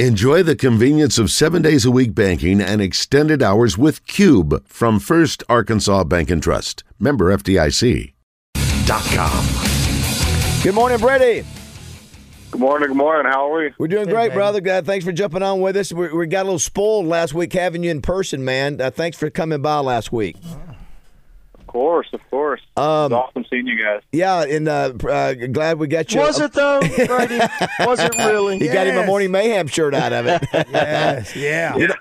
Enjoy the convenience of seven days a week banking and extended hours with Cube from First Arkansas Bank and Trust. Member FDIC. Dot com. Good morning, Brady. Good morning. Good morning. How are we? We're doing great, brother. God, thanks for jumping on with us. We, we got a little spoiled last week having you in person, man. Uh, thanks for coming by last week. Of course, of course. Um, it's awesome seeing you guys. Yeah, and uh, uh, glad we got you. Was it though, Brady? Was it really? You got him a Morning Mayhem shirt out of it. yes, yeah. You know,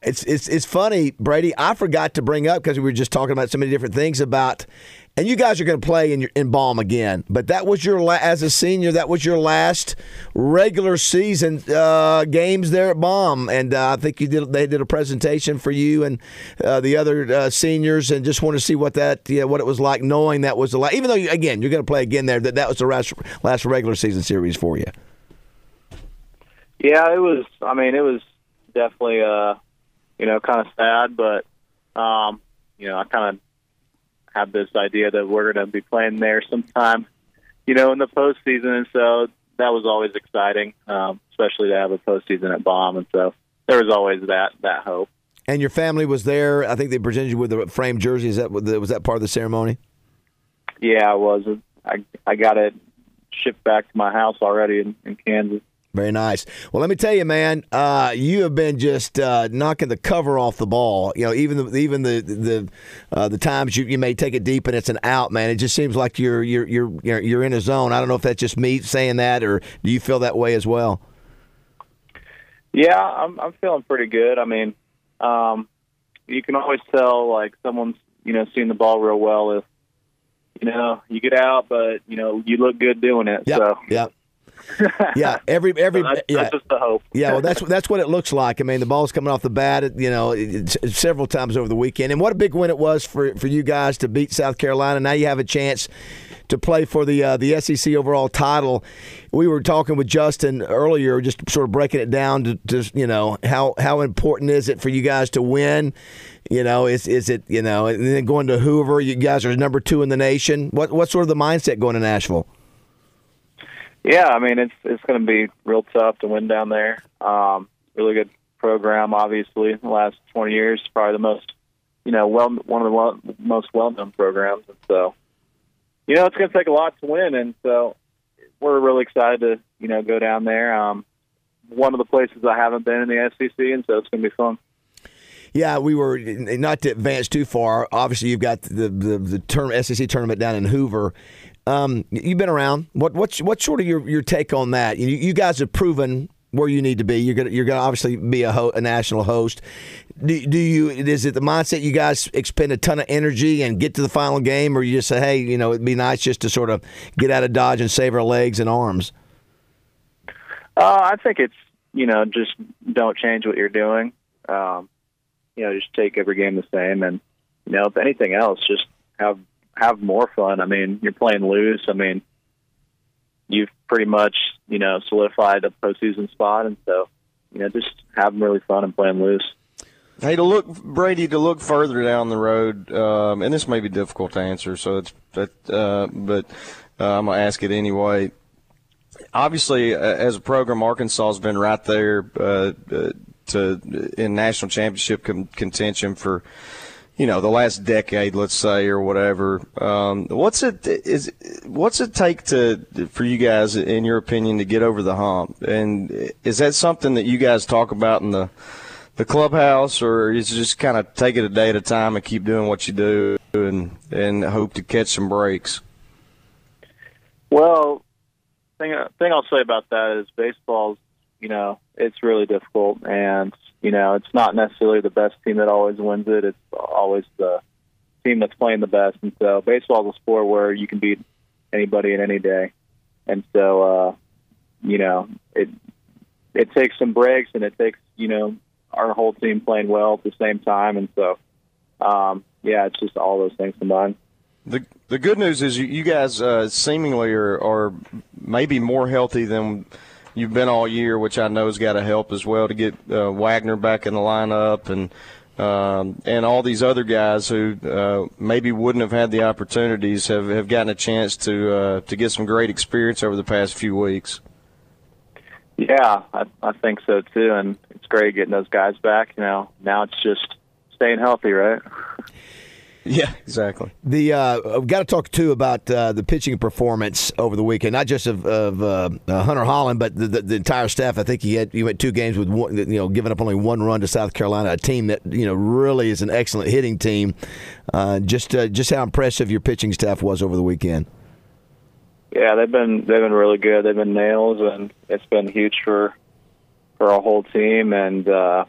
it's it's it's funny, Brady. I forgot to bring up because we were just talking about so many different things about, and you guys are going to play in your, in Baum again. But that was your la- as a senior. That was your last regular season uh, games there at Baum, and uh, I think you did. They did a presentation for you and uh, the other uh, seniors, and just want to see what that yeah, what it was like knowing that was the last. Even though you, again you're going to play again there, that that was the last last regular season series for you. Yeah, it was. I mean, it was definitely, uh, you know, kind of sad, but um, you know, I kind of had this idea that we're going to be playing there sometime, you know, in the postseason, and so that was always exciting, um, especially to have a postseason at Baum, and so there was always that that hope. And your family was there. I think they presented you with a framed jersey. Is that was that part of the ceremony? Yeah, I was. I I got it shipped back to my house already in, in Kansas. Very nice. Well, let me tell you, man, uh, you have been just uh, knocking the cover off the ball. You know, even the even the the uh, the times you, you may take it deep and it's an out, man. It just seems like you're you're you're you're in a zone. I don't know if that's just me saying that, or do you feel that way as well? Yeah, I'm I'm feeling pretty good. I mean, um, you can always tell like someone's you know seeing the ball real well if you know you get out, but you know you look good doing it. Yeah, so yeah. Yeah, every every that's, yeah. that's just the hope. yeah, well, that's that's what it looks like. I mean, the ball's coming off the bat, you know, several times over the weekend, and what a big win it was for for you guys to beat South Carolina. Now you have a chance to play for the uh, the SEC overall title. We were talking with Justin earlier, just sort of breaking it down to, to you know how how important is it for you guys to win. You know, is is it you know, and then going to Hoover, you guys are number two in the nation. What what sort of the mindset going to Nashville? Yeah, I mean it's it's going to be real tough to win down there. Um, really good program, obviously. The last 20 years, probably the most, you know, well one of the well, most well-known programs, and so, you know, it's going to take a lot to win, and so we're really excited to you know go down there. Um, one of the places I haven't been in the SEC, and so it's going to be fun. Yeah, we were not to advance too far. Obviously, you've got the the, the term SEC tournament down in Hoover. Um, you've been around. What what's what's sort of your, your take on that? You, you guys have proven where you need to be. You're gonna you're gonna obviously be a, ho- a national host. Do, do you is it the mindset you guys expend a ton of energy and get to the final game, or you just say, hey, you know, it'd be nice just to sort of get out of Dodge and save our legs and arms? Uh, I think it's you know just don't change what you're doing. Um, you know, just take every game the same, and you know, if anything else, just have have more fun. I mean, you're playing loose. I mean, you've pretty much you know solidified a postseason spot, and so you know just having really fun and playing loose. Hey, to look Brady to look further down the road, um, and this may be difficult to answer, so it's but uh, but uh, I'm gonna ask it anyway. Obviously, uh, as a program, Arkansas has been right there uh, uh, to in national championship con- contention for you know the last decade, let's say, or whatever. Um, what's it is? What's it take to for you guys, in your opinion, to get over the hump? And is that something that you guys talk about in the the clubhouse, or is it just kind of take it a day at a time and keep doing what you do and and hope to catch some breaks? Well, thing thing I'll say about that is baseball's you know it's really difficult, and you know it's not necessarily the best team that always wins it. It's always the team that's playing the best, and so baseball is a sport where you can beat anybody in any day, and so uh, you know it it takes some breaks, and it takes you know our whole team playing well at the same time, and so um, yeah, it's just all those things combined. The the good news is you, you guys uh, seemingly are, are maybe more healthy than you've been all year, which I know has got to help as well to get uh, Wagner back in the lineup and um, and all these other guys who uh, maybe wouldn't have had the opportunities have, have gotten a chance to uh, to get some great experience over the past few weeks. Yeah, I, I think so too, and it's great getting those guys back. You know, now it's just staying healthy, right? Yeah, exactly. The uh, we've got to talk too about uh, the pitching performance over the weekend, not just of, of uh, uh, Hunter Holland, but the, the, the, entire staff. I think he had he went two games with one, you know giving up only one run to South Carolina, a team that you know really is an excellent hitting team. Uh, just uh, just how impressive your pitching staff was over the weekend. Yeah, they've been they've been really good. They've been nails, and it's been huge for for our whole team. And uh,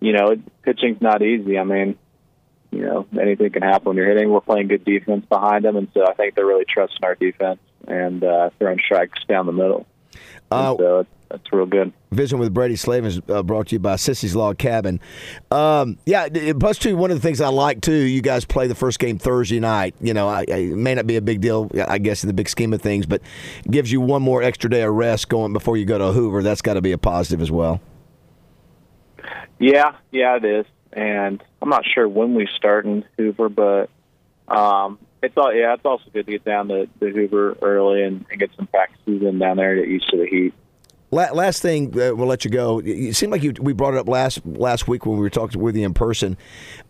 you know, pitching's not easy. I mean, you know, anything can happen when you're hitting. We're playing good defense behind them, and so I think they're really trusting our defense and uh, throwing strikes down the middle. Uh, so that's real good. Vision with Brady Slavens is uh, brought to you by Sissy's Log Cabin. Um, yeah, plus two. One of the things I like too, you guys play the first game Thursday night. You know, I, I, it may not be a big deal, I guess, in the big scheme of things, but gives you one more extra day of rest going before you go to Hoover. That's got to be a positive as well. Yeah, yeah, it is, and I'm not sure when we start in Hoover, but um, it's all yeah, it's also good to get down to, to Hoover early and, and get some practices in down there to get used to the heat. Last thing, uh, we'll let you go. It seemed like you, we brought it up last last week when we were talking with you in person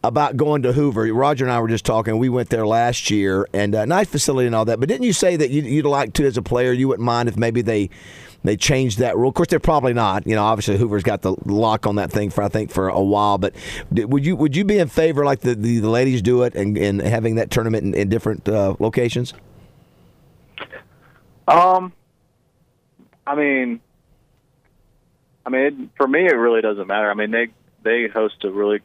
about going to Hoover. Roger and I were just talking. We went there last year, and uh, nice facility and all that. But didn't you say that you'd, you'd like to, as a player, you wouldn't mind if maybe they they changed that rule. Of course, they're probably not. You know, obviously Hoover's got the lock on that thing for I think for a while. But would you would you be in favor like the the, the ladies do it and, and having that tournament in, in different uh, locations? Um, I mean I mean, for me, it really doesn't matter. I mean, they they host a really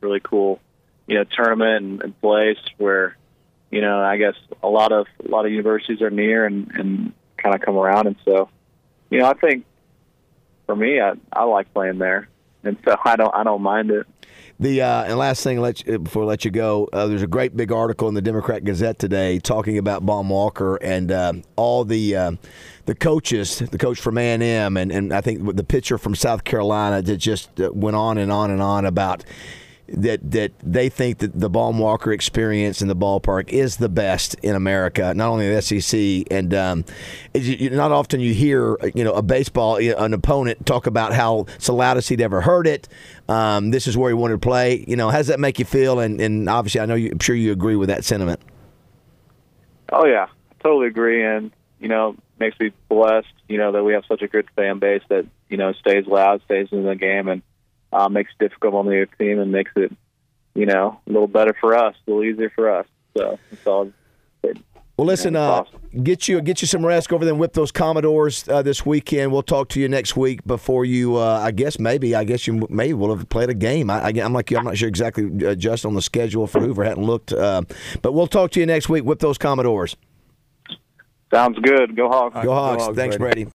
really cool, you know, tournament and, and place where, you know, I guess a lot of a lot of universities are near and and kind of come around, and so, you know, I think for me, I I like playing there, and so I don't I don't mind it. The uh, and last thing, let you, before I let you go, uh, there's a great big article in the Democrat Gazette today talking about Baum-Walker and uh, all the uh, the coaches, the coach from A and M, and I think the pitcher from South Carolina that just uh, went on and on and on about that that they think that the Baum-Walker experience in the ballpark is the best in America, not only the SEC. And um, not often you hear you know a baseball an opponent talk about how it's the loudest he'd ever heard it. Um, this is where he wanted to play. You know, how does that make you feel? And, and obviously, I know you, I'm sure you agree with that sentiment. Oh yeah, I totally agree, and you know, makes me blessed. You know that we have such a good fan base that you know stays loud, stays in the game, and uh, makes it difficult on the other team and makes it, you know, a little better for us, a little easier for us. So it's all good. Well, listen, uh, get you get you some rest. Go over there and whip those Commodores uh, this weekend. We'll talk to you next week before you. Uh, I guess maybe. I guess you maybe will have played a game. I, am like you. I'm not sure exactly uh, just on the schedule for Hoover. Hadn't looked, uh, but we'll talk to you next week. Whip those Commodores. Sounds good. Go Hawks. Go Hawks. Go Hogs Thanks, Brady. Brady.